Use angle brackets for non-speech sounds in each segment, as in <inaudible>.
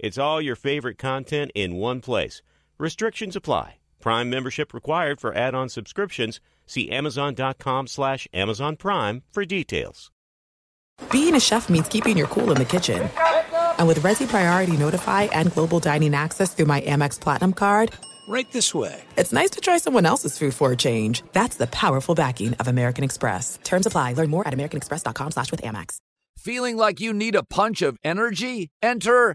It's all your favorite content in one place. Restrictions apply. Prime membership required for add-on subscriptions. See Amazon.com slash Amazon Prime for details. Being a chef means keeping your cool in the kitchen. And with Resy Priority Notify and Global Dining Access through my Amex Platinum card, right this way. It's nice to try someone else's food for a change. That's the powerful backing of American Express. Terms apply. Learn more at americanexpress.com slash with Amex. Feeling like you need a punch of energy? Enter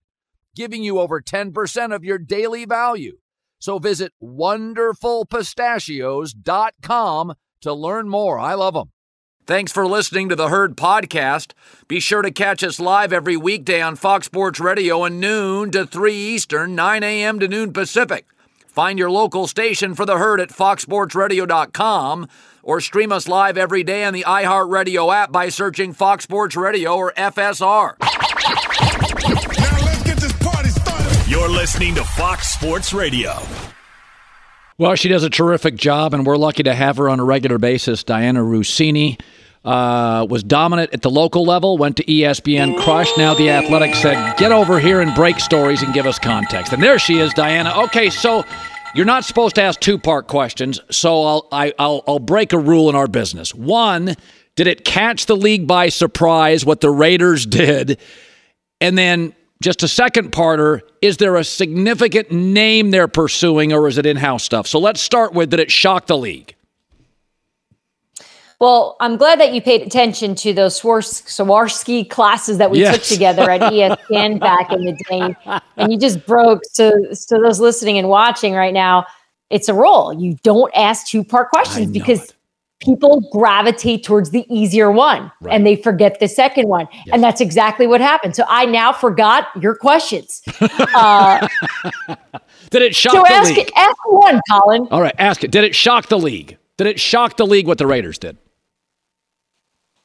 giving you over 10% of your daily value. So visit wonderfulpistachios.com to learn more. I love them. Thanks for listening to the Herd Podcast. Be sure to catch us live every weekday on Fox Sports Radio at noon to 3 Eastern, 9 a.m. to noon Pacific. Find your local station for the herd at foxsportsradio.com or stream us live every day on the iHeartRadio app by searching Fox Sports Radio or FSR. You're listening to Fox Sports Radio. Well, she does a terrific job, and we're lucky to have her on a regular basis. Dianna Russini uh, was dominant at the local level, went to ESPN, crushed. Now the Athletic said, get over here and break stories and give us context. And there she is, Dianna. Okay, so you're not supposed to ask two part questions, so I'll, i will I'll break a rule in our business. One, did it catch the league by surprise what the Raiders <laughs> did? And then just a second parter, is there a significant name they're pursuing or is it in house stuff? So let's start with did it shock the league? Well, I'm glad that you paid attention to those Swarovski classes that we yes. took together at ESPN <laughs> back in the day. And you just broke to, to those listening and watching right now. It's a rule. You don't ask two part questions because it. People gravitate towards the easier one right. and they forget the second one. Yes. And that's exactly what happened. So I now forgot your questions. <laughs> Uh, Did it shock so the ask league? It, ask one, Colin. All right, ask it. Did it shock the league? Did it shock the league what the Raiders did?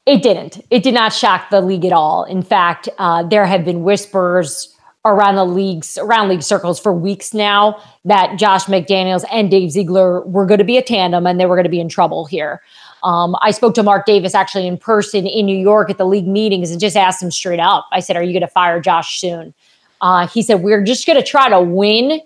It didn't. It did not shock the league at all. In fact, uh, there have been whispers around the leagues, around league circles for weeks now that Josh McDaniels and Dave Ziegler were going to be a tandem and they were going to be in trouble here. Um, I spoke to Mark Davis actually in person in New York at the league meetings and just asked him straight up. I said, Are you going to fire Josh soon? Uh, he said, We're just going to try to win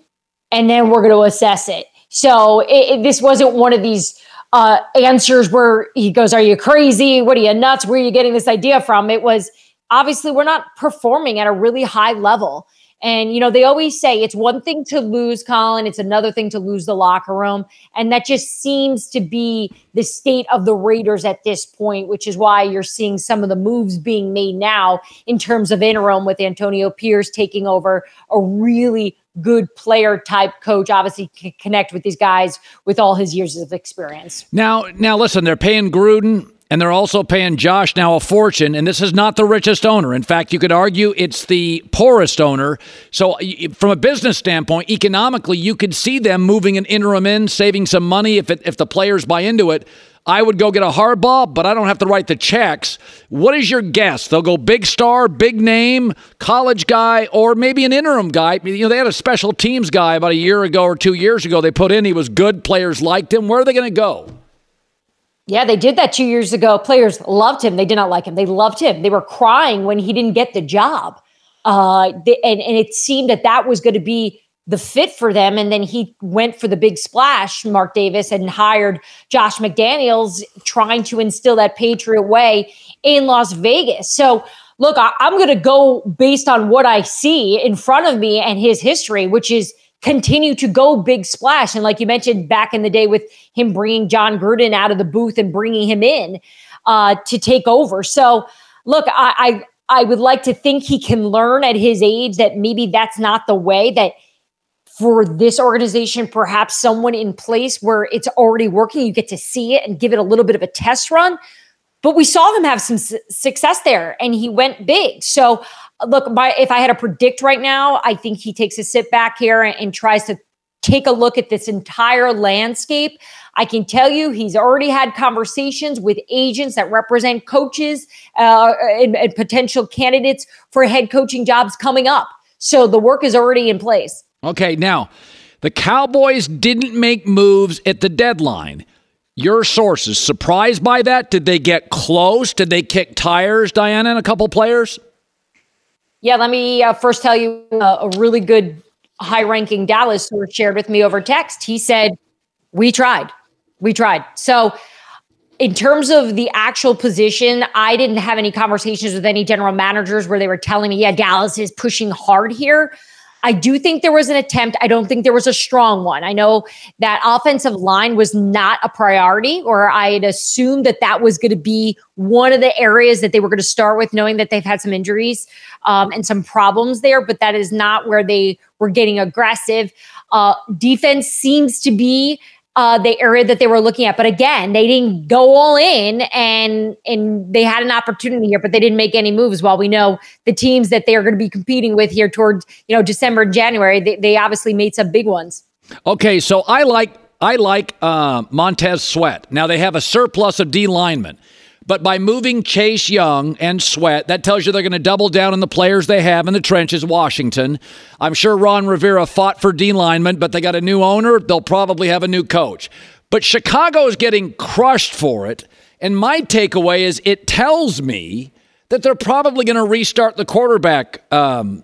and then we're going to assess it. So it, it, this wasn't one of these uh, answers where he goes, Are you crazy? What are you nuts? Where are you getting this idea from? It was obviously we're not performing at a really high level. And, you know, they always say it's one thing to lose Colin, it's another thing to lose the locker room. And that just seems to be the state of the Raiders at this point, which is why you're seeing some of the moves being made now in terms of interim with Antonio Pierce taking over a really good player type coach obviously can connect with these guys with all his years of experience. Now, now listen, they're paying Gruden and they're also paying Josh now a fortune and this is not the richest owner. In fact, you could argue it's the poorest owner. So from a business standpoint, economically, you could see them moving an interim in, saving some money if it, if the players buy into it. I would go get a Harbaugh, but I don't have to write the checks. What is your guess? They'll go big star, big name, college guy, or maybe an interim guy. You know, they had a special teams guy about a year ago or two years ago. They put in, he was good. Players liked him. Where are they going to go? Yeah, they did that two years ago. Players loved him. They did not like him. They loved him. They were crying when he didn't get the job. Uh, they, and, and it seemed that that was going to be the fit for them. And then he went for the big splash, Mark Davis, and hired Josh McDaniels, trying to instill that Patriot way in Las Vegas. So, look, I, am going to go based on what I see in front of me and his history, which is continue to go big splash. And like you mentioned back in the day with him bringing Jon Gruden out of the booth and bringing him in uh, to take over. So, look, I, I I would like to think he can learn at his age that maybe that's not the way that for this organization, perhaps someone in place where it's already working, you get to see it and give it a little bit of a test run. But we saw him have some su- success there and he went big. So, look, my, if I had to predict right now, I think he takes a sit back here and, and tries to take a look at this entire landscape. I can tell you he's already had conversations with agents that represent coaches uh, and, and potential candidates for head coaching jobs coming up. So the work is already in place. Okay, now the Cowboys didn't make moves at the deadline. Your sources surprised by that? Did they get close? Did they kick tires, Dianna, and a couple players? Yeah, let me uh, first tell you uh, a really good high ranking Dallas who shared with me over text. He said, We tried. We tried. So, in terms of the actual position, I didn't have any conversations with any general managers where they were telling me, yeah, Dallas is pushing hard here. I do think there was an attempt. I don't think there was a strong one. I know that offensive line was not a priority, or I had assumed that that was going to be one of the areas that they were going to start with, knowing that they've had some injuries um, and some problems there, but that is not where they were getting aggressive. Uh, defense seems to be uh, the area that they were looking at. But again, they didn't go all in, and and they had an opportunity here, but they didn't make any moves. While we know the teams that they are going to be competing with here towards you know December, January, they, they obviously made some big ones. Okay, so I like I like uh, Montez Sweat. Now they have a surplus of D linemen. But by moving Chase Young and Sweat, that tells you they're going to double down on the players they have in the trenches, Washington. I'm sure Ron Rivera fought for D linemen, but they got a new owner. They'll probably have a new coach. But Chicago is getting crushed for it. And my takeaway is it tells me that they're probably going to restart the quarterback um,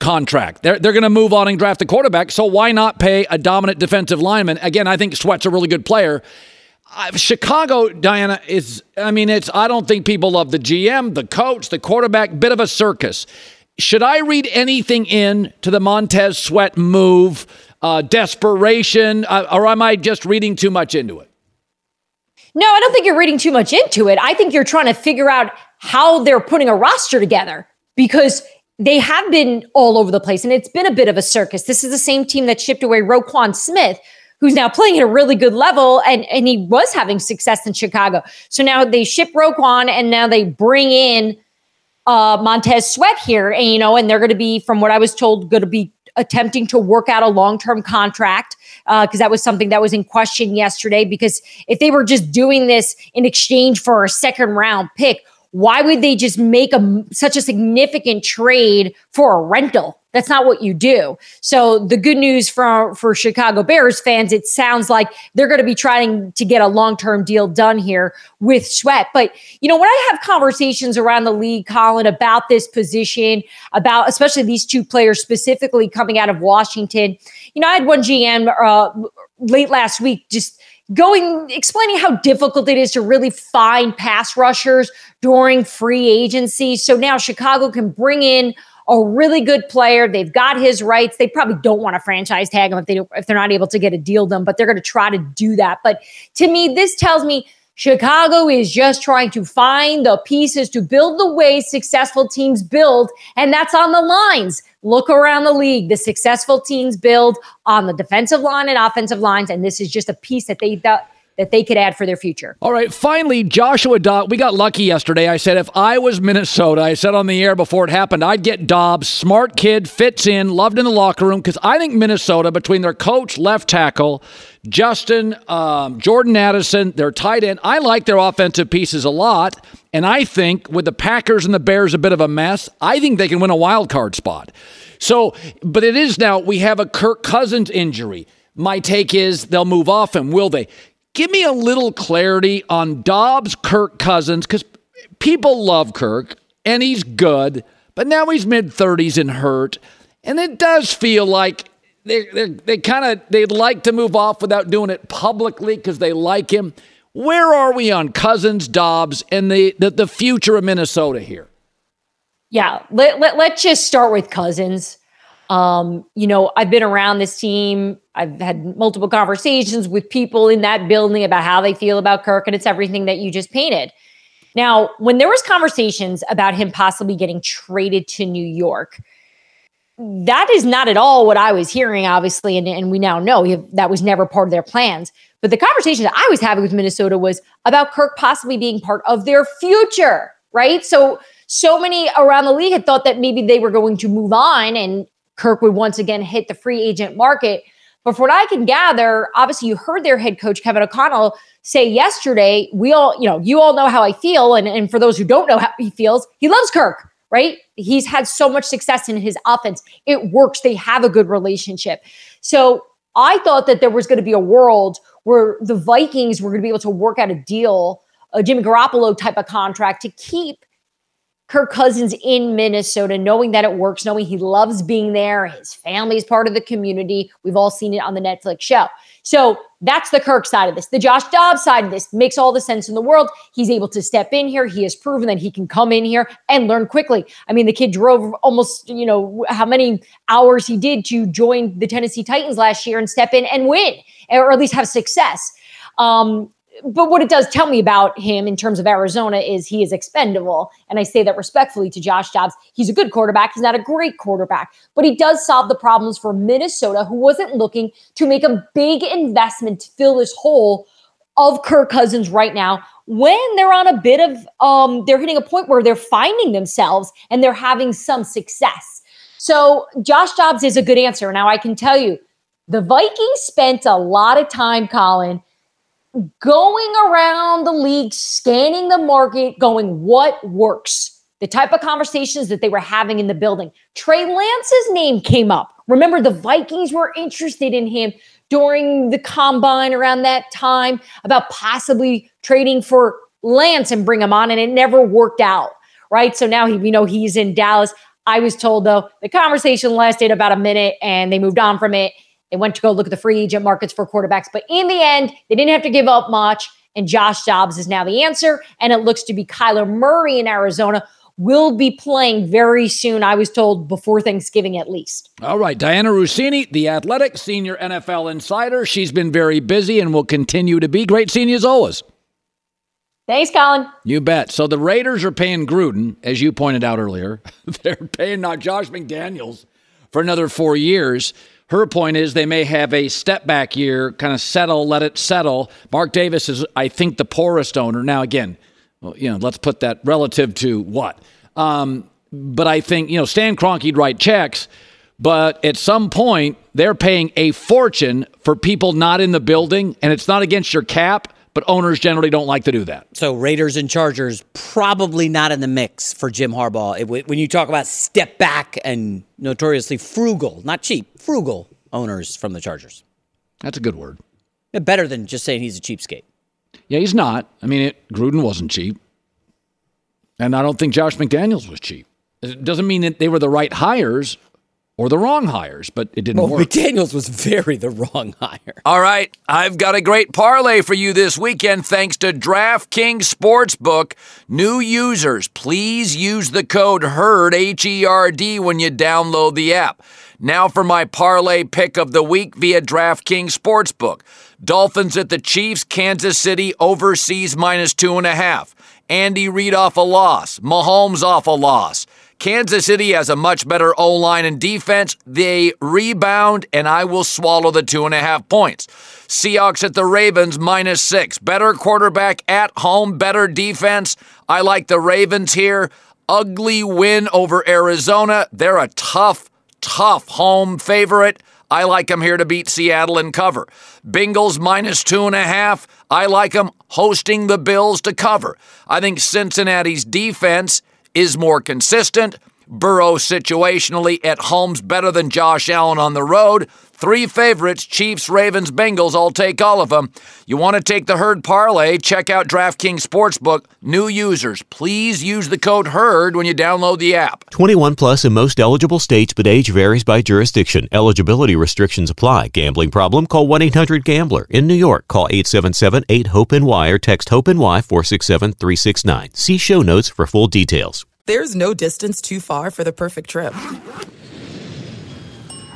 contract. They're, they're going to move on and draft the quarterback. So why not pay a dominant defensive lineman? Again, I think Sweat's a really good player. Chicago, Dianna, is, I mean, it's, I don't think people love the GM, the coach, the quarterback, bit of a circus. Should I read anything in to the Montez Sweat move, uh, desperation, uh, or am I just reading too much into it? No, I don't think you're reading too much into it. I think you're trying to figure out how they're putting a roster together because they have been all over the place and it's been a bit of a circus. This is the same team that shipped away Roquan Smith, who's now playing at a really good level and, and he was having success in Chicago. So now they ship Roquan and now they bring in uh, Montez Sweat here, and you know, and they're going to be, from what I was told, going to be attempting to work out a long-term contract because uh, that was something that was in question yesterday. Because if they were just doing this in exchange for a second-round pick, why would they just make a such a significant trade for a rental? That's not what you do. So the good news for for Chicago Bears fans, it sounds like they're going to be trying to get a long term deal done here with Sweat. But you know, when I have conversations around the league, Colin, about this position, about especially these two players specifically coming out of Washington, you know, I had one GM uh, late last week just going explaining how difficult it is to really find pass rushers during free agency. So now Chicago can bring in a really good player. They've got his rights. They probably don't want to franchise tag him if they if they're not able to get a deal done, but they're going to try to do that. But to me, this tells me Chicago is just trying to find the pieces to build the way successful teams build, and that's on the lines. Look around the league. The successful teams build on the defensive line and offensive lines, and this is just a piece that they that that they could add for their future. All right, finally, Joshua Dobbs. We got lucky yesterday. I said if I was Minnesota, I said on the air before it happened, I'd get Dobbs. Smart kid, fits in, loved in the locker room, because I think Minnesota, between their coach, left tackle, Justin, um, Jordan Addison, their tight end, I like their offensive pieces a lot. And I think with the Packers and the Bears a bit of a mess, I think they can win a wild card spot. So, but it is now, we have a Kirk Cousins injury. My take is they'll move off him. Will they? Give me a little clarity on Dobbs, Kirk Cousins, because people love Kirk and he's good, but now he's mid 30s and hurt. And it does feel like they they they kind of they'd like to move off without doing it publicly because they like him. Where are we on Cousins, Dobbs, and the, the, the future of Minnesota here? Yeah, let, let, let's just start with Cousins. Um, you know, I've been around this team. I've had multiple conversations with people in that building about how they feel about Kirk, and it's everything that you just painted. Now, when there was conversations about him possibly getting traded to New York, that is not at all what I was hearing, obviously, and, and we now know that was never part of their plans. But the conversation that I was having with Minnesota was about Kirk possibly being part of their future, right? So, so many around the league had thought that maybe they were going to move on and Kirk would once again hit the free agent market. But from what I can gather, obviously you heard their head coach, Kevin O'Connell, say yesterday, we all, you know, you all know how I feel. And, and for those who don't know how he feels, he loves Kirk right? He's had so much success in his offense. It works. They have a good relationship. So I thought that there was going to be a world where the Vikings were going to be able to work out a deal, a Jimmy Garoppolo type of contract to keep Kirk Cousins in Minnesota, knowing that it works, knowing he loves being there. His family is part of the community. We've all seen it on the Netflix show. So that's the Kirk side of this. The Josh Dobbs side of this makes all the sense in the world. He's able to step in here. He has proven that he can come in here and learn quickly. I mean, the kid drove almost, you know, how many hours he did to join the Tennessee Titans last year and step in and win, or at least have success. Um, but what it does tell me about him in terms of Arizona is he is expendable. And I say that respectfully to Josh Dobbs. He's a good quarterback. He's not a great quarterback, but he does solve the problems for Minnesota, who wasn't looking to make a big investment to fill this hole of Kirk Cousins right now when they're on a bit of um they're hitting a point where they're finding themselves and they're having some success. So Josh Dobbs is a good answer. Now I can tell you the Vikings spent a lot of time, Colin, going around the league, scanning the market, going, what works? The type of conversations that they were having in the building. Trey Lance's name came up. Remember, the Vikings were interested in him during the combine around that time about possibly trading for Lance and bring him on, and it never worked out. Right. So now he, you know, he's in Dallas. I was told though the conversation lasted about a minute and they moved on from it. They went to go look at the free agent markets for quarterbacks, but in the end, they didn't have to give up much. And Josh Dobbs is now the answer. And it looks to be Kyler Murray in Arizona will be playing very soon. I was told before Thanksgiving at least. All right. Dianna Russini, the athletic senior NFL insider. She's been very busy and will continue to be. Great seeing you as always. Thanks, Colin. You bet. So the Raiders are paying Gruden, as you pointed out earlier. <laughs> They're paying not Josh McDaniels for another four years. Her point is they may have a step back year, kind of settle, let it settle. Mark Davis is, I think, the poorest owner. Now, again, well, you know, let's put that relative to what. Um, but I think, you know, Stan Kroenke'd write checks, but at some point, they're paying a fortune for people not in the building, and it's not against your cap but owners generally don't like to do that. So Raiders and Chargers probably not in the mix for Jim Harbaugh. When you talk about step back and notoriously frugal, not cheap, frugal owners from the Chargers. That's a good word. Better than just saying he's a cheapskate. Yeah, he's not. I mean, it, Gruden wasn't cheap. And I don't think Josh McDaniels was cheap. It doesn't mean that they were the right hires or the wrong hires, but it didn't well, work. McDaniels was very the wrong hire. All right, I've got a great parlay for you this weekend thanks to DraftKings Sportsbook. New users, please use the code HERD, H E R D, when you download the app. Now for my parlay pick of the week via DraftKings Sportsbook. Dolphins at the Chiefs, Kansas City overseas minus two and a half. Andy Reid off a loss. Mahomes off a loss. Kansas City has a much better O line and defense. They rebound, and I will swallow the two and a half points. Seahawks at the Ravens minus six. Better quarterback at home, better defense. I like the Ravens here. Ugly win over Arizona. They're a tough, tough home favorite. I like them here to beat Seattle and cover. Bengals minus two and a half. I like them hosting the Bills to cover. I think Cincinnati's defense is more consistent. Burrow situationally at home's better than Josh Allen on the road. Three favorites Chiefs, Ravens, Bengals. I'll take all of them. You want to take the herd parlay? Check out DraftKings Sportsbook. New users, please use the code HERD when you download the app. 21 plus in most eligible states, but age varies by jurisdiction. Eligibility restrictions apply. Gambling problem? Call 1 800 Gambler. In New York, call 877 8 HOPE NY or text HOPE NY 467 369. See show notes for full details. There's no distance too far for the perfect trip.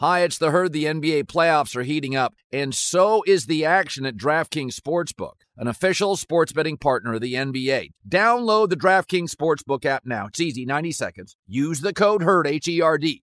Hi, it's the herd. The NBA playoffs are heating up, and so is the action at DraftKings Sportsbook, an official sports betting partner of the NBA. Download the DraftKings Sportsbook app now. It's easy, 90 seconds. Use the code HERD, H E R D.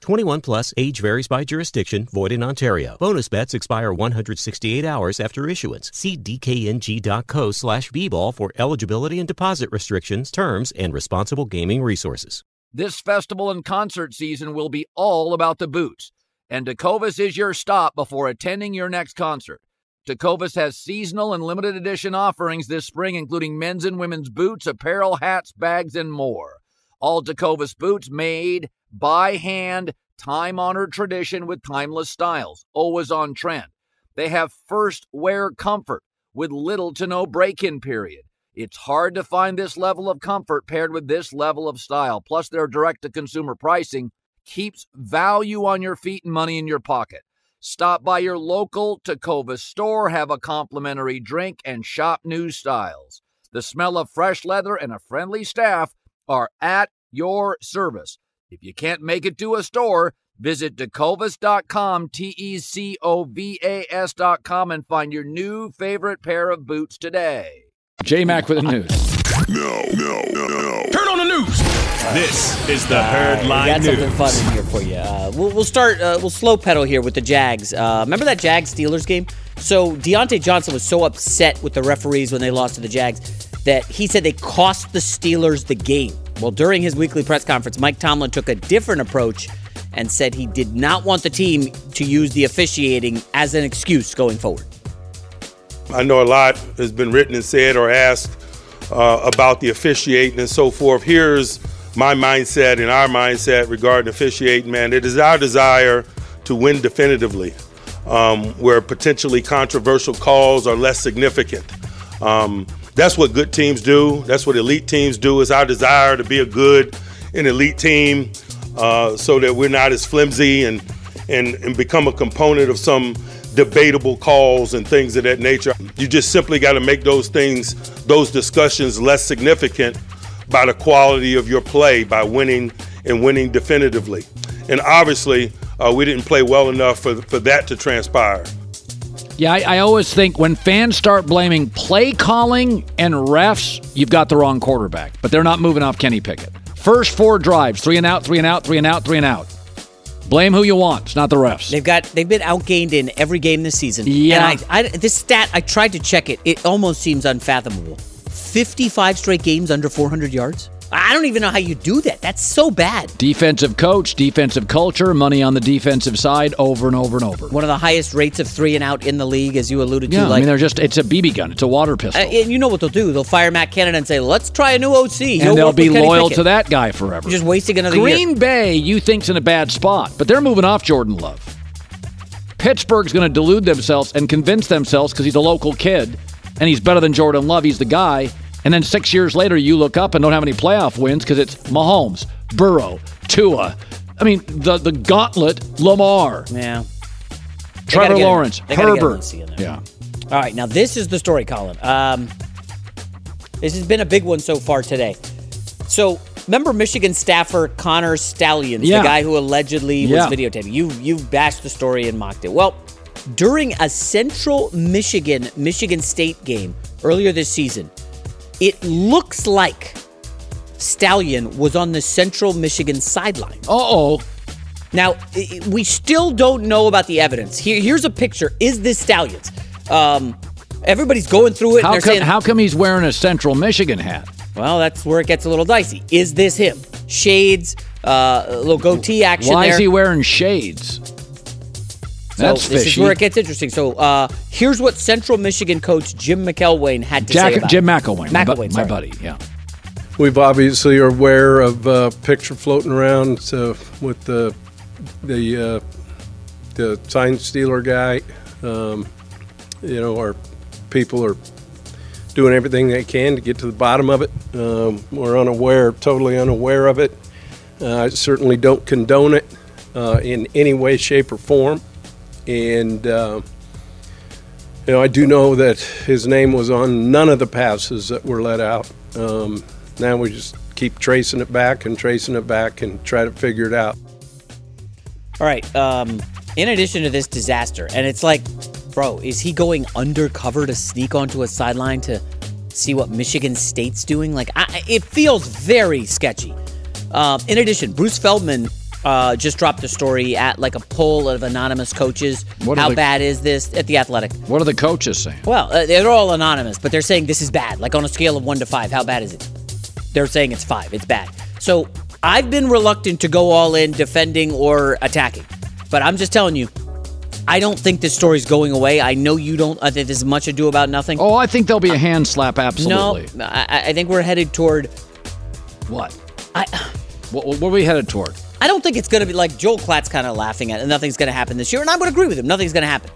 21 plus age varies by jurisdiction, void in Ontario. Bonus bets expire 168 hours after issuance. See dkng.co slash bball for eligibility and deposit restrictions, terms, and responsible gaming resources. This festival and concert season will be all about the boots, and Tecovas is your stop before attending your next concert. Tecovas has seasonal and limited edition offerings this spring, including men's and women's boots, apparel, hats, bags, and more. All Tecovas boots made by hand, time honored tradition with timeless styles, always on trend. They have first wear comfort with little to no break in period. It's hard to find this level of comfort paired with this level of style. Plus, their direct to consumer pricing keeps value on your feet and money in your pocket. Stop by your local Tacova store, have a complimentary drink, and shop new styles. The smell of fresh leather and a friendly staff are at your service. If you can't make it to a store, visit tecovas.com, T E C O V A S.com, and find your new favorite pair of boots today. J Mac with the news. No, no, no, no. Turn on the news. This is the Herd Uh, we Line got News. something fun in here for you. Uh, we'll, we'll start. Uh, we'll slow pedal here with the Jags. Uh, remember that Jags Steelers game? So Diontae Johnson was so upset with the referees when they lost to the Jags that he said they cost the Steelers the game. Well, during his weekly press conference, Mike Tomlin took a different approach and said he did not want the team to use the officiating as an excuse going forward. I know a lot has been written and said or asked uh, about the officiating and so forth. Here's my mindset and our mindset regarding officiating, man. It is our desire to win definitively, um, where potentially controversial calls are less significant. Um, that's what good teams do. That's what elite teams do. It's our desire to be a good and elite team uh, so that we're not as flimsy and, and, and become a component of some debatable calls and things of that nature. You just simply got to make those things, those discussions less significant by the quality of your play, by winning and winning definitively. And obviously, uh, we didn't play well enough for, for that to transpire. Yeah, I, I always think when fans start blaming play calling and refs, you've got the wrong quarterback. But they're not moving off Kenny Pickett. First four drives, three and out, three and out, three and out, three and out. Blame who you want. It's not the refs. They've got they've been outgained in every game this season. Yeah. And I, I, this stat I tried to check it. It almost seems unfathomable. Fifty-five straight games under 400 yards. I don't even know how you do that. That's so bad. Defensive coach, defensive culture, money on the defensive side over and over and over. One of the highest rates of three and out in the league, as you alluded to. Yeah, I mean, they're just, it's a BB gun. It's a water pistol. uh, and you know what they'll do? They'll fire Matt Canada and say, "Let's try a new OC." He'll and they'll be loyal Pickett." to that guy forever. You're just wasting another Green year. Bay, you think's in a bad spot, but they're moving off Jordan Love. Pittsburgh's going to delude themselves and convince themselves because he's a local kid and he's better than Jordan Love. He's the guy. And then six years later, you look up and don't have any playoff wins because it's Mahomes, Burrow, Tua. I mean, the the gauntlet, Lamar, Yeah. Trevor Lawrence, they gotta get Herbert. In there. Yeah. All right, now this is the story, Colin. Um, this has been a big one so far today. So, remember Michigan staffer Connor Stalions, Yeah. the guy who allegedly Yeah. was videotaping. You you bashed the story and mocked it. Well, during a Central Michigan Michigan State game earlier this season, it looks like Stalion was on the Central Michigan sideline. Uh oh. Now, we still don't know about the evidence. Here, here's a picture. Is this Stalions? Um, Everybody's going through it. How and come, saying, how come he's wearing a Central Michigan hat? well, that's where it gets a little dicey. Is this him? Shades, uh, little goatee action Why there. is he wearing shades? So That's this fishy. is where it gets interesting. So uh, here's what Central Michigan coach Jim McElwain had to say about Jim it. McElwain, my, bu- McElwain, my buddy. Yeah. We've obviously are aware of a picture floating around uh, with the the uh, the sign stealer guy. Um, you know, our people are doing everything they can to get to the bottom of it. Um, we're unaware, totally unaware of it. Uh, I certainly don't condone it uh, in any way, shape, or form. And uh, you know, I do know that his name was on none of the passes that were let out. Um, now we just keep tracing it back and tracing it back and try to figure it out. All right. Um, in addition to this disaster, and it's like, bro, is he going undercover to sneak onto a sideline to see what Michigan State's doing? Like, I, it feels very sketchy. Um, in addition, Bruce Feldman uh, just dropped a story at like a poll of anonymous coaches. What How the- bad is this at the Athletic? What are the coaches saying? Well, uh, they're all anonymous, but they're saying this is bad. Like on a scale of one to five, how bad is it? They're saying it's five. It's bad. So I've been reluctant to go all in defending or attacking, but I'm just telling you, I don't think this story's going away. I know you don't. I think there's much ado about nothing. Oh, I think there'll be a hand slap. Absolutely. no, I, I think we're headed toward. What? I What, what are we headed toward? I don't think it's going to be like Joel Klatt's kind of laughing at it. Nothing's going to happen this year, and I would agree with him. Nothing's going to happen.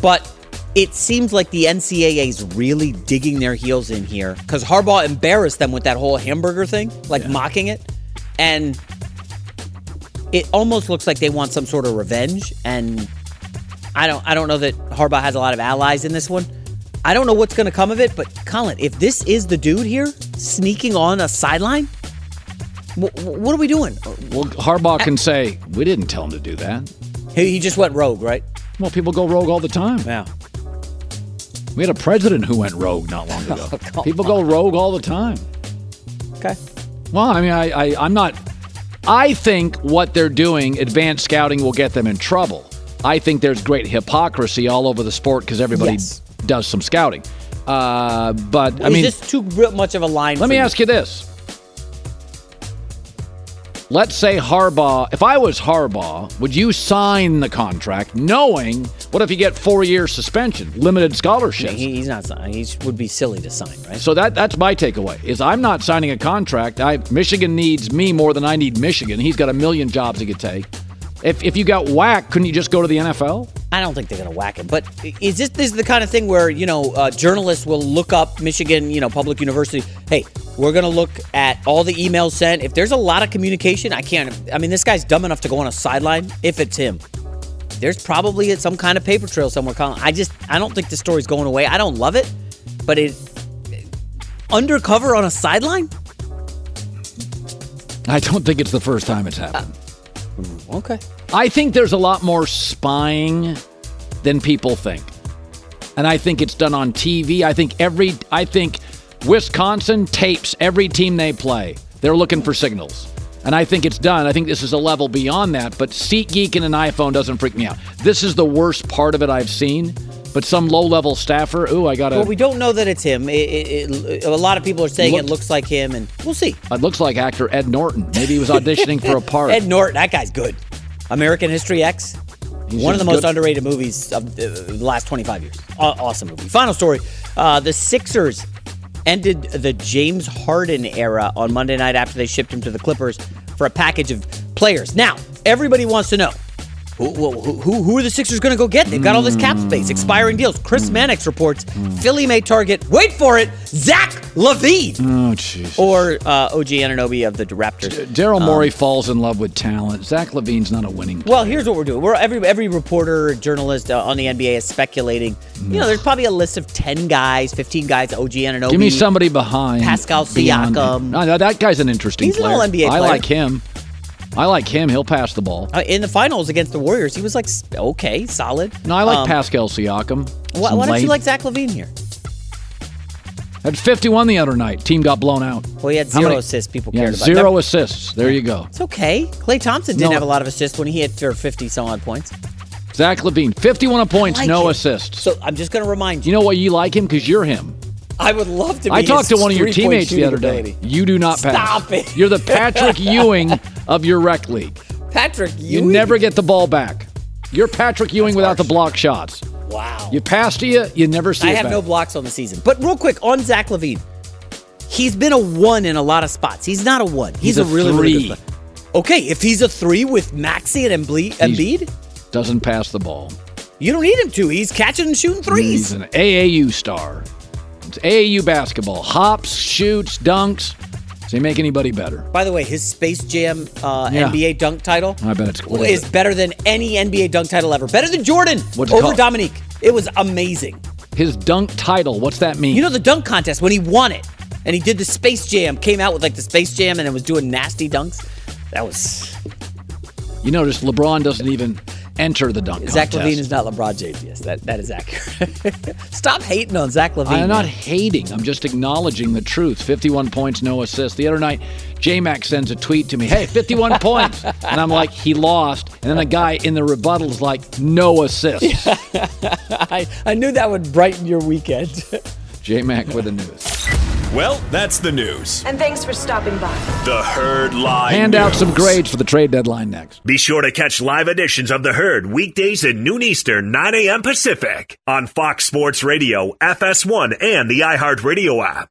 But it seems like the NCAA is really digging their heels in here because Harbaugh embarrassed them with that whole hamburger thing, like mocking it. And it almost looks like they want some sort of revenge. And I don't I don't know that Harbaugh has a lot of allies in this one. I don't know what's going to come of it, but Colin, if this is the dude here sneaking on a sideline, what are we doing? Well, Harbaugh can say we didn't tell him to do that. He he just went rogue, right? Well, people go rogue all the time. Yeah. We had a president who went rogue not long ago. <laughs> Oh, people go rogue all the time. Okay. Well, I mean, I, I, I'm not. I think what they're doing, advanced scouting, will get them in trouble. I think there's great hypocrisy all over the sport because everybody Yes. does some scouting. Uh, but I Is mean, this too much of a line? let me you? ask you this. Let's say Harbaugh, if I was Harbaugh, would you sign the contract knowing what if you get four year suspension, limited scholarships? He, he's not signing. He would be silly to sign, right? So that that's my takeaway is I'm not signing a contract. I Michigan needs me more than I need Michigan. He's got a million jobs he could take. If if you got whacked, couldn't you just go to the NFL? I don't think they're going to whack him. But is this, this is the kind of thing where, you know, uh, journalists will look up Michigan, you know, public university. Hey, we're going to look at all the emails sent. If there's a lot of communication, I can't. I mean, this guy's dumb enough to go on a sideline if it's him. There's probably some kind of paper trail somewhere. Colin. I just, I don't think the story's going away. I don't love it, but it undercover on a sideline. I don't think it's the first time it's happened. Okay. I think there's a lot more spying than people think. And I think it's done on TV. I think every I think Wisconsin tapes every team they play. They're looking for signals. And I think it's done. I think this is a level beyond that, but SeatGeek and an iPhone doesn't freak me out. This is the worst part of it I've seen. But some low-level staffer, ooh, I got to Well, we don't know that it's him. It, it, it, a lot of people are saying it looks like him, and we'll see. It looks like actor Ed Norton. Maybe he was auditioning for a <laughs> part. Ed Norton, that guy's good. American History X, He's one of the most good. underrated movies of the the last 25 years. Awesome movie. Final story: uh, the Sixers ended the James Harden era on Monday night after they shipped him to the Clippers for a package of players. Now, everybody wants to know. Who, who, who, who are the Sixers going to go get? They've got all this cap space, expiring deals. Chris Mannix reports Philly may target, wait for it, Zach LaVine Oh, jeez. or uh, OG Anunoby of the Raptors. Daryl Morey falls in love with talent. Zach LaVine's not a winning. Well, here's what we're doing. We're every every reporter, journalist uh, on the NBA is speculating. You know, there's probably a list of ten guys, fifteen guys. OG Anunoby. Give me somebody behind Pascal Siakam. No, that guy's an interesting He's an player. all-NBA I like him. I like him. He'll pass the ball. Uh, in the finals against the Warriors. He was like okay, solid. No, I like Um, Pascal Siakam. Why, why don't you like Zach LaVine here? Had 51 the other night. Team got blown out. Well, he had How zero many- assists. People Yeah, cared about zero Never- assists. There you go. It's okay. Klay Thompson didn't No. have a lot of assists when he hit for 50 some odd points. Zach LaVine, 51 points, like no him. assists. So I'm just going to remind you. You know why you like him? Because you're him. I would love to. Be I talked to one of your teammates the other day. ability. You do not pass. Stop it. You're the Patrick <laughs> Ewing of your rec league. Patrick, Ewing. You never get the ball back. You're Patrick Ewing without the block shots. Wow. You pass to you, you never see I have back. no blocks on the season. But real quick on Zach LaVine, he's been a one in a lot of spots. He's not a one. He's, He's a, a really, really good. Okay, if he's a three with Maxey and Emble- Embiid, Doesn't pass the ball. you don't need him to. He's catching and shooting threes. He's an AAU star. It's AAU basketball. Hops, shoots, dunks. Does he make anybody better? By the way, his Space Jam uh, Yeah. NBA dunk title I bet it's cool. Is, it? better than any NBA dunk title ever. Better than Jordan What's over called? Dominique. It was amazing. His dunk title. What's that mean? You know the dunk contest when he won it, and he did the Space Jam, came out with like the Space Jam, and it was doing nasty dunks. That was You notice LeBron doesn't even enter the dunk Zach contest. LaVine is not LeBron James. Yes, that, that is accurate. <laughs> Stop hating on Zach LaVine. I'm not man. hating. I'm just acknowledging the truth. 51 points, no assists. The other night, J Mac sends a tweet to me, hey, 51 <laughs> points. And I'm like, he lost. And then a guy in the rebuttal is like, no assists. <laughs> I, I knew that would brighten your weekend. J Mac with the news. Well, that's the news. And thanks for stopping by. The Herd Live. Hand out some grades for the trade deadline next. Be sure to catch live editions of The Herd weekdays at noon Eastern, 9 a.m. Pacific on Fox Sports Radio, FS1, and the iHeartRadio app.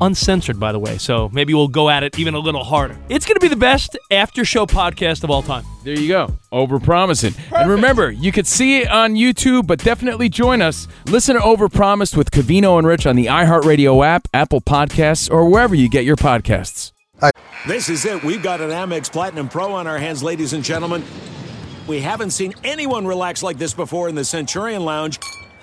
uncensored, by the way. So maybe we'll go at it even a little harder. It's going to be the best after show podcast of all time. There you go. Overpromising. And remember, you could see it on YouTube, but definitely join us. Listen to Overpromised with Covino and Rich on the iHeartRadio app, Apple Podcasts, or wherever you get your podcasts. This is it. We've got an Amex Platinum Pro on our hands, ladies and gentlemen. We haven't seen anyone relax like this before in the Centurion Lounge.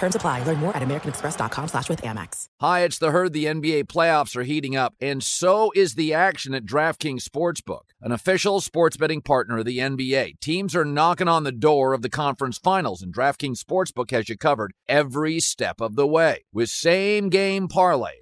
Terms apply. Learn more at americanexpress.com slash with Amex. Hi, it's the herd. The NBA playoffs are heating up, and so is the action at DraftKings Sportsbook, an official sports betting partner of the NBA. Teams are knocking on the door of the conference finals, and DraftKings Sportsbook has you covered every step of the way with same game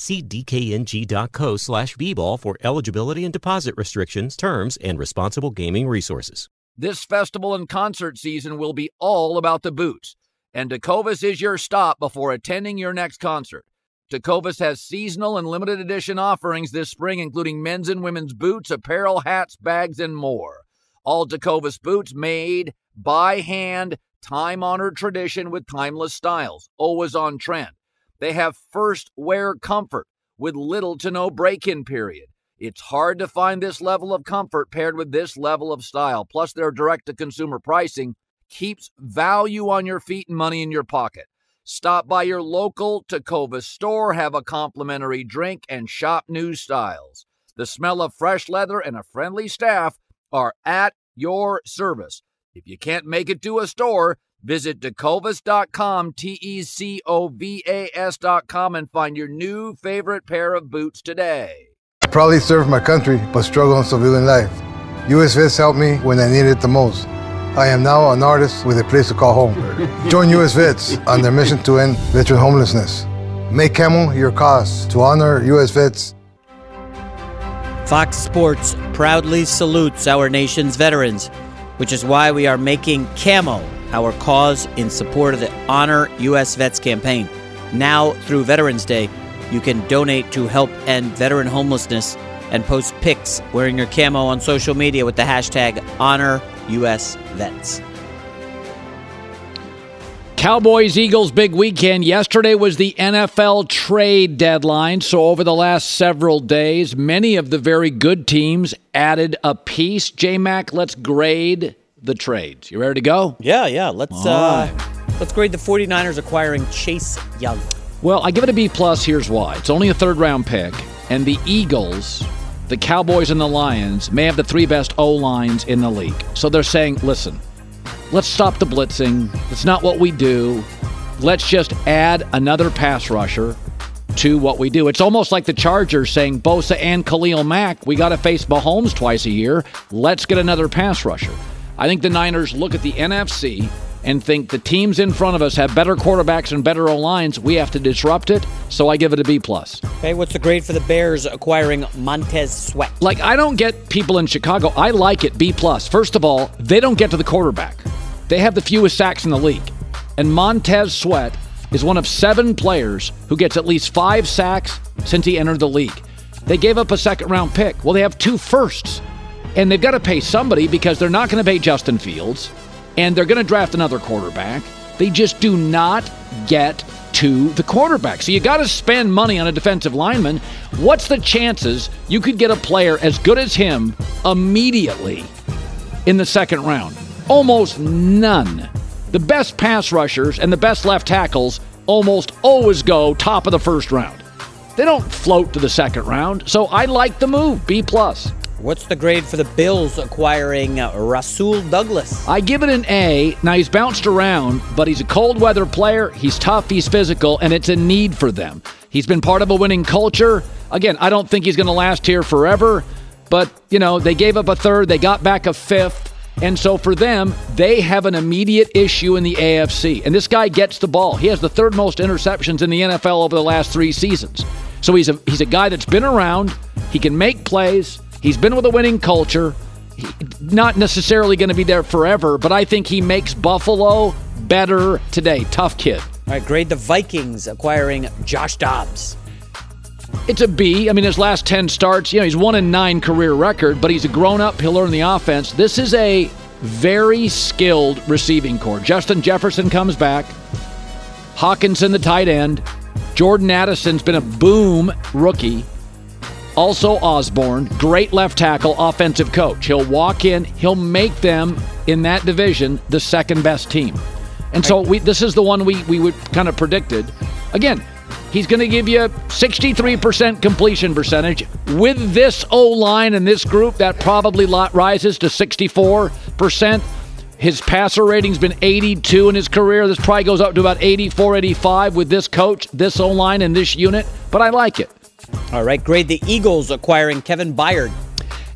See dkng.co slash bball for eligibility and deposit restrictions, terms, and responsible gaming resources. This festival and concert season will be all about the boots, and Tecovas is your stop before attending your next concert. Tecovas has seasonal and limited edition offerings this spring, including men's and women's boots, apparel, hats, bags, and more. All Tecovas boots made by hand, time honored tradition with timeless styles, always on trend. They have first wear comfort with little to no break in period. It's hard to find this level of comfort paired with this level of style. Plus, their direct to consumer pricing keeps value on your feet and money in your pocket. Stop by your local Tecovas store, have a complimentary drink, and shop new styles. The smell of fresh leather and a friendly staff are at your service. If you can't make it to a store, visit tecovas.com, T E C O V A S.com, and find your new favorite pair of boots today. I proudly served my country, but struggled in civilian life. US Vets helped me when I needed it the most. I am now an artist with a place to call home. <laughs> Join US Vets on their mission to end veteran homelessness. Make Camo your cause to honor US Vets. Fox Sports proudly salutes our nation's veterans, which is why we are making Camo our cause in support of the Honor U.S. Vets campaign. Now, through Veterans Day, you can donate to help end veteran homelessness and post pics wearing your camo on social media with the hashtag Honor U.S. Vets. Cowboys Eagles big weekend. Yesterday was the NFL trade deadline. So, over the last several days, many of the very good teams added a piece. J Mac, let's grade the trades. You ready to go? Yeah, yeah. Let's uh, let's grade the 49ers acquiring Chase Young. Well, I give it a B plus. Here's why. It's only a third round pick, and the Eagles, the Cowboys, and the Lions may have the three best O lines in the league. So they're saying, listen, let's stop the blitzing. It's not what we do. Let's just add another pass rusher to what we do. It's almost like the Chargers saying Bosa and Khalil Mack, we got to face Mahomes twice a year. Let's get another pass rusher. I think the Niners look at the NFC and think the teams in front of us have better quarterbacks and better O lines. We have to disrupt it. So I give it a B plus. Okay, what's the grade for the Bears acquiring Montez Sweat? Like I don't get people in Chicago. I like it B plus. First of all, they don't get to the quarterback. They have the fewest sacks in the league, and Montez Sweat is one of seven players who gets at least five sacks since he entered the league. They gave up a second round pick. Well, they have two firsts, and they've got to pay somebody because they're not going to pay Justin Fields, and they're going to draft another quarterback. They just do not get to the quarterback. So you got to spend money on a defensive lineman. What's the chances you could get a player as good as him immediately in the second round? Almost none. The best pass rushers and the best left tackles almost always go top of the first round. They don't float to the second round. So I like the move, B plus. What's the grade for the Bills acquiring uh, Rasul Douglas? I give it an A. Now he's bounced around, but he's a cold weather player. He's tough, he's physical, and it's a need for them. He's been part of a winning culture. Again, I don't think he's going to last here forever, but you know, they gave up a third, they got back a fifth. And so for them, they have an immediate issue in the AFC. And this guy gets the ball. He has the third most interceptions in the NFL over the last 3 seasons. So he's a he's a guy that's been around, he can make plays. He's been with a winning culture. He, not necessarily going to be there forever, but I think he makes Buffalo better today. Tough kid. All right, grade the Vikings acquiring Josh Dobbs. It's a B. I mean, his last 10 starts, you know, he's one in nine career record, but he's a grown up. He'll learn the offense. This is a very skilled receiving core. Justin Jefferson comes back. Hockenson, the tight end. Jordan Addison's been a boom rookie. Also, Osborn, great left tackle, offensive coach. He'll walk in, he'll make them in that division the second best team. And so we, this is the one we, we would kind of predicted. Again, he's going to give you 63% completion percentage. With this O line and this group, that probably lot rises to 64%. His passer rating's been 82 in his career. This probably goes up to about 84, 85 with this coach, this O line, and this unit. But I like it. All right, grade the Eagles acquiring Kevin Byard.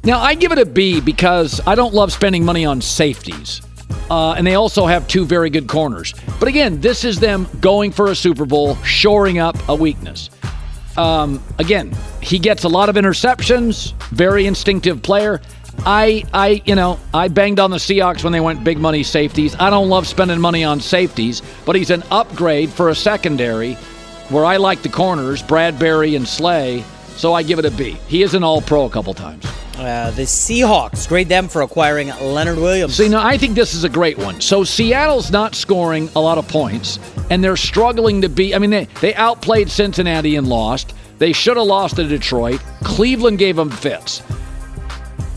Now, I give it a B because I don't love spending money on safeties. Uh, and they also have two very good corners. But again, this is them going for a Super Bowl, shoring up a weakness. Um, again, he gets a lot of interceptions, very instinctive player. I, I, you know, I banged on the Seahawks when they went big money safeties. I don't love spending money on safeties, but he's an upgrade for a secondary where I like the corners, Bradberry and Slay, so I give it a B. He is an all pro a couple times. Uh, the Seahawks grade them for acquiring Leonard Williams. See, now I think this is a great one. So Seattle's not scoring a lot of points, and they're struggling to be. I mean, they, they outplayed Cincinnati and lost. They should have lost to Detroit. Cleveland gave them fits.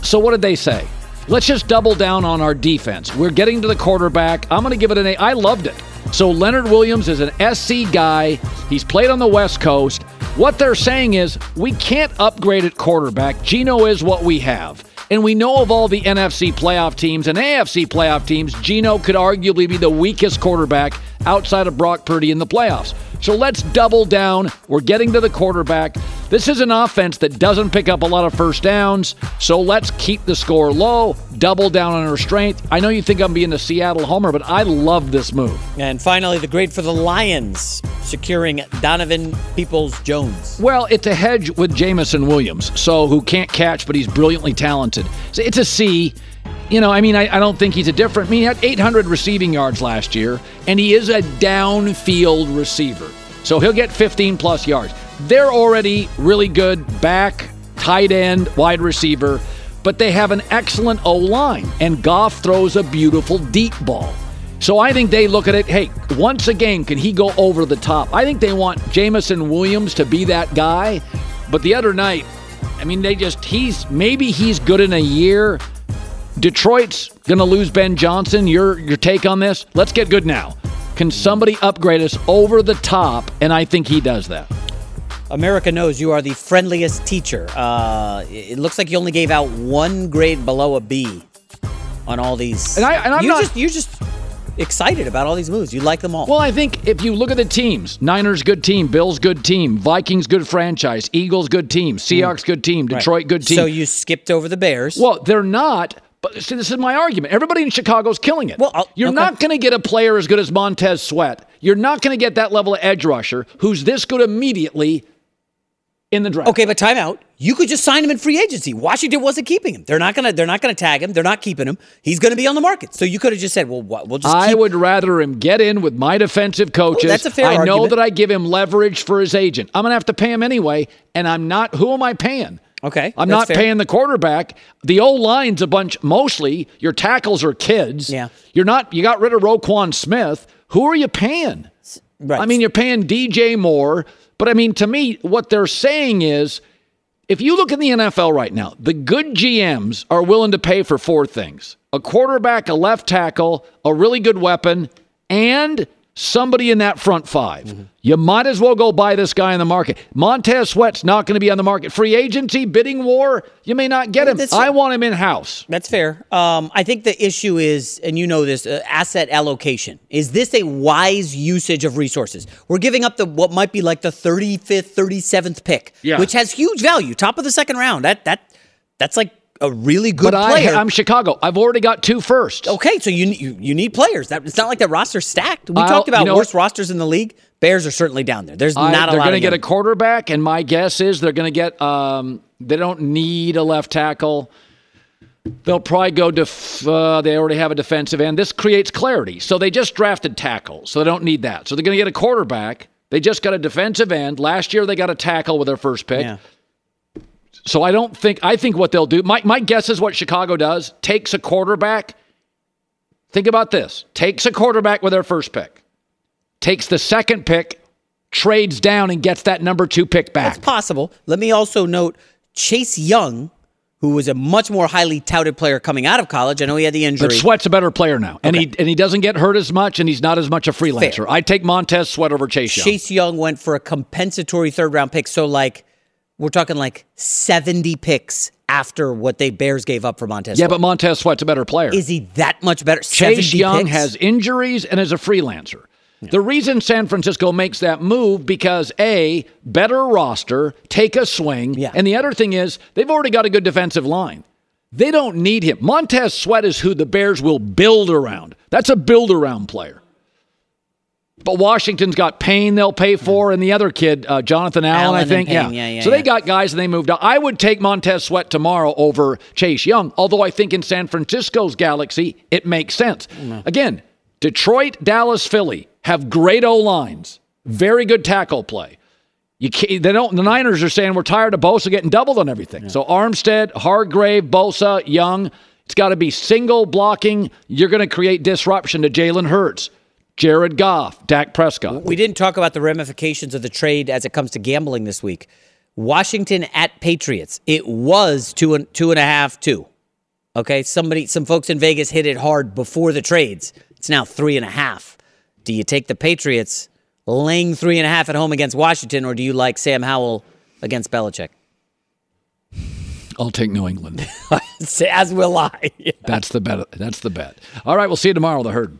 So what did they say? Let's just double down on our defense. We're getting to the quarterback. I'm going to give it an A. I loved it. So Leonard Williams is an SC guy. He's played on the West Coast. What they're saying is we can't upgrade at quarterback. Gino is what we have. And we know of all the NFC playoff teams and AFC playoff teams, Gino could arguably be the weakest quarterback outside of Brock Purdy in the playoffs. So let's double down. We're getting to the quarterback. This is an offense that doesn't pick up a lot of first downs, so let's keep the score low, double down on our strength. I know you think I'm being a Seattle homer, but I love this move. And finally, the grade for the Lions securing Donovan Peoples Jones. Well, it's a hedge with Jameson Williams, so who can't catch, but he's brilliantly talented. So it's a C. You know, I mean, I, I don't think he's a different. I mean, he had 800 receiving yards last year, and he is a downfield receiver. So he'll get 15 plus yards. They're already really good back, tight end, wide receiver, but they have an excellent O line, and Goff throws a beautiful deep ball. So I think they look at it, hey, once a game, can he go over the top? I think they want Jameson Williams to be that guy. But the other night, I mean, they just, he's, maybe he's good in a year. Detroit's going to lose Ben Johnson. Your, your take on this? Let's get good now. Can somebody upgrade us over the top? And I think he does that. America knows you are the friendliest teacher. Uh, it looks like you only gave out one grade below a B on all these. And, I, and I'm you not. just you're just excited about all these moves. You like them all. Well, I think if you look at the teams, Niners good team, Bills good team, Vikings good franchise, Eagles good team, Seahawks good team, Detroit good team. So you skipped over the Bears. Well, they're not. But see, this is my argument. Everybody in Chicago's killing it. Well, you're okay. not going to get a player as good as Montez Sweat. You're not going to get that level of edge rusher who's this good immediately in the draft. Okay, but timeout. You could just sign him in free agency. Washington wasn't keeping him. They're not gonna. They're not gonna tag him. They're not keeping him. He's gonna be on the market. So you could have just said, "Well, what? We'll just." I keep- would rather him get in with my defensive coaches. that's a fair I know that I give him leverage for his agent. I'm going to have to pay him anyway, and I'm not. Who am I paying? Okay, I'm not fair. paying the quarterback. The old line's a bunch. Mostly, your tackles are kids. Yeah. You're not. You got rid of Roquan Smith. Who are you paying? Right. I mean, you're paying DJ Moore, but I mean, to me, what they're saying is, if you look in the NFL right now, the good GMs are willing to pay for four things: a quarterback, a left tackle, a really good weapon, and somebody in that front 5 Mm-hmm. You might as well go buy this guy in the market. Montez Sweat's not going to be on the market. Free agency, bidding war, you may not get him. That's- I want him in house. That's fair. Um, I think the issue is, and you know this, uh, asset allocation. Is this a wise usage of resources? We're giving up the what might be like the 35th, 37th pick, Yeah. which has huge value, top of the second round. That that that's like a really good but I, player. I'm Chicago. I've already got two first. okay, so you, you you need players. That it's not like that roster's stacked. We I'll- talked about you know worst what? rosters in the league. Bears are certainly down there. There's I- not a they're going to get a quarterback, and my guess is they're going to get. Um, they don't need a left tackle. They'll probably go. Def- uh, they already have a defensive end. This creates clarity. So they just drafted tackle, so they don't need that. So they're going to get a quarterback. They just got a defensive end. Last year they got a tackle with their first pick. Yeah. So I don't think. I think what they'll do. My my guess is what Chicago does takes a quarterback. Think about this: takes a quarterback with their first pick, takes the second pick, trades down, and gets that number two pick back. That's possible. Let me also note Chase Young, who was a much more highly touted player coming out of college. I know he had the injury. But Sweat's a better player now, and he and he doesn't get hurt as much, and he's not as much a freelancer. Fair. I take Montez Sweat over Chase Young. Chase Young went for a compensatory third round pick. So like we're talking like 70 picks after what they Bears gave up for Montez. yeah, Sweat. but Montez Sweat's a better player. is he that much better? Chase Young picks? has injuries and is a freelancer. The reason San Francisco makes that move because a better roster, take a swing, Yeah. and the other thing is they've already got a good defensive line. They don't need him. Montez Sweat is who the Bears will build around. That's a build around player. But Washington's got Payne they'll pay for, and the other kid, uh, Jonathan Allen, Allen I think. Payne, yeah, yeah, so yeah. they got guys and they moved out. I would take Montez Sweat tomorrow over Chase Young, although I think in San Francisco's galaxy, it makes sense. Again, Detroit, Dallas, Philly have great O lines, very good tackle play. You can't, they don't. The Niners are saying we're tired of Bosa getting doubled on everything. So Armstead, Hargrave, Bosa, Young. It's got to be single blocking. You're going to create disruption to Jalen Hurts. Jared Goff, Dak Prescott. We didn't talk about the ramifications of the trade as it comes to gambling this week. Washington at Patriots. It was two and two and a half, two. Okay, somebody, some folks in Vegas hit it hard before the trades. It's now three and a half. Do you take the Patriots laying three and a half at home against Washington, or do you like Sam Howell against Belichick? I'll take New England. <laughs> As will I. Yeah. That's the bet. That's the bet. All right, we'll see you tomorrow. The herd.